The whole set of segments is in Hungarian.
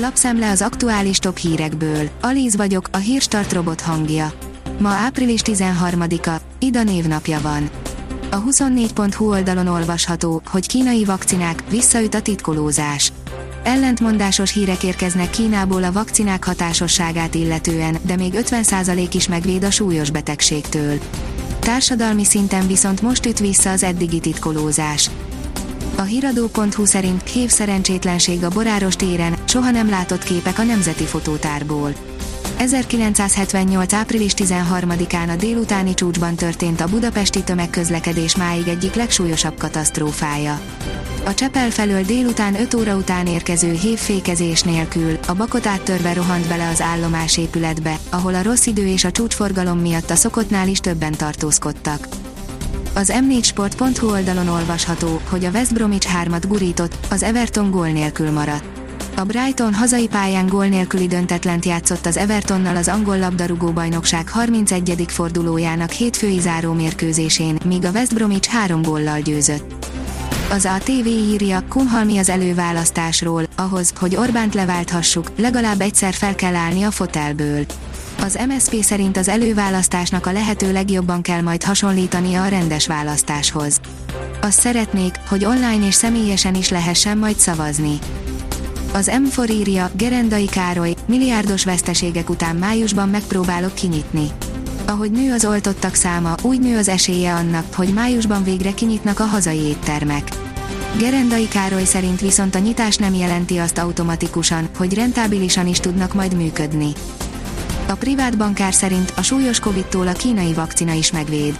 Lapszemle az aktuális top hírekből. Alíz vagyok, a hírstart robot hangja. Ma április 13-a, Ida névnapja van. A 24.hu oldalon olvasható, hogy kínai vakcinák, visszaüt a titkolózás. Ellentmondásos hírek érkeznek Kínából a vakcinák hatásosságát illetően, de még 50% is megvéd a súlyos betegségtől. Társadalmi szinten viszont most üt vissza az eddigi titkolózás. A hiradó.hu szerint hív szerencsétlenség a Boráros téren, soha nem látott képek a Nemzeti Fotótárból. 1978. április 13-án a délutáni csúcsban történt a budapesti tömegközlekedés máig egyik legsúlyosabb katasztrófája. A Csepel felől délután 5 óra után érkező hévfékezés nélkül, a bakot áttörve rohant bele az állomás épületbe, ahol a rossz idő és a csúcsforgalom miatt a szokottnál is többen tartózkodtak. Az m4sport.hu oldalon olvasható, hogy a West Bromwich 3-at gurított, az Everton gól nélkül maradt. A Brighton hazai pályán gól nélküli döntetlent játszott az Evertonnal az angol labdarúgó bajnokság 31. fordulójának hétfői záró mérkőzésén, míg a West Bromwich három góllal győzött. Az ATV írja, Kunhalmi az előválasztásról, ahhoz, hogy Orbánt leválthassuk, legalább egyszer fel kell állni a fotelből. Az MSP szerint az előválasztásnak a lehető legjobban kell majd hasonlítania a rendes választáshoz. Azt szeretnék, hogy online és személyesen is lehessen majd szavazni. Az M4 írja, Gerendai Károly, milliárdos veszteségek után májusban megpróbálok kinyitni. Ahogy nő az oltottak száma, úgy nő az esélye annak, hogy májusban végre kinyitnak a hazai éttermek. Gerendai Károly szerint viszont a nyitás nem jelenti azt automatikusan, hogy rentábilisan is tudnak majd működni. A privát bankár szerint a súlyos Covid-tól a kínai vakcina is megvéd.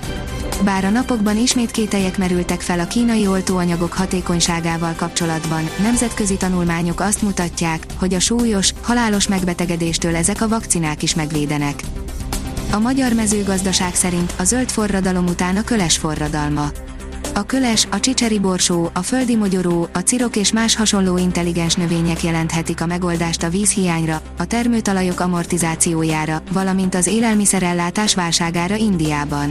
Bár a napokban ismét kételyek merültek fel a kínai oltóanyagok hatékonyságával kapcsolatban, nemzetközi tanulmányok azt mutatják, hogy a súlyos, halálos megbetegedéstől ezek a vakcinák is megvédenek. A magyar mezőgazdaság szerint a zöld forradalom után a köles forradalma. A köles, a csicseri borsó, a földi mogyoró, a cirok és más hasonló intelligens növények jelenthetik a megoldást a vízhiányra, a termőtalajok amortizációjára, valamint az élelmiszerellátás válságára Indiában.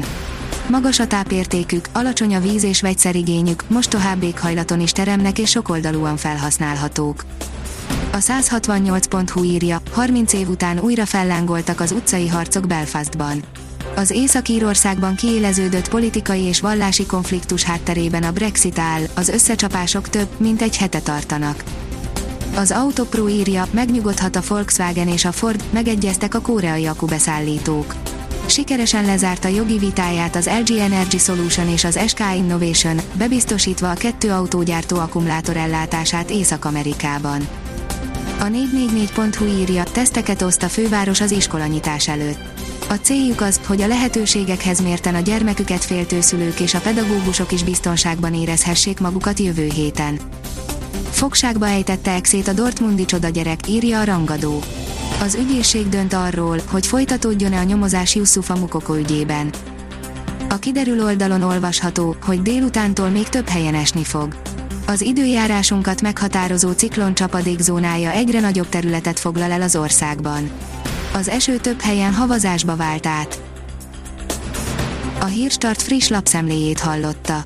Magas a tápértékük, alacsony a víz és vegyszerigényük, mostohább éghajlaton is teremnek és sokoldalúan felhasználhatók. A 168.hu írja, 30 év után újra fellángoltak az utcai harcok Belfastban. Az Észak-Írországban kiéleződött politikai és vallási konfliktus hátterében a Brexit áll, az összecsapások több, mint egy hete tartanak. Az Autopro írja, megnyugodhat a Volkswagen és a Ford, megegyeztek a koreai akubeszállítók. Sikeresen lezárta jogi vitáját az LG Energy Solution és az SK Innovation, bebiztosítva a kettő autógyártó akkumulátor ellátását Észak-Amerikában. A 444.hu írja, teszteket oszt a főváros az iskolanyitás előtt. A céljuk az, hogy a lehetőségekhez mérten a gyermeküket féltő szülők és a pedagógusok is biztonságban érezhessék magukat jövő héten. Fogságba ejtette exét a Dortmundi csoda gyerek, írja a rangadó. Az ügyészség dönt arról, hogy folytatódjon-e a nyomozás Yusufa Mukoko ügyében. A kiderül oldalon olvasható, hogy délutántól még több helyen esni fog. Az időjárásunkat meghatározó ciklon csapadékzónája egyre nagyobb területet foglal el az országban. Az eső több helyen havazásba vált át. A Hírstart friss lapszemléjét hallotta.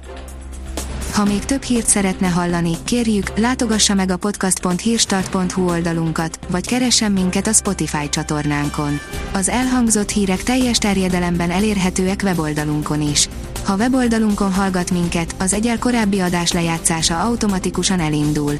Ha még több hírt szeretne hallani, kérjük, látogassa meg a podcast.hírstart.hu oldalunkat, vagy keressen minket a Spotify csatornánkon. Az elhangzott hírek teljes terjedelemben elérhetőek weboldalunkon is. Ha weboldalunkon hallgat minket, az egyel korábbi adás lejátszása automatikusan elindul.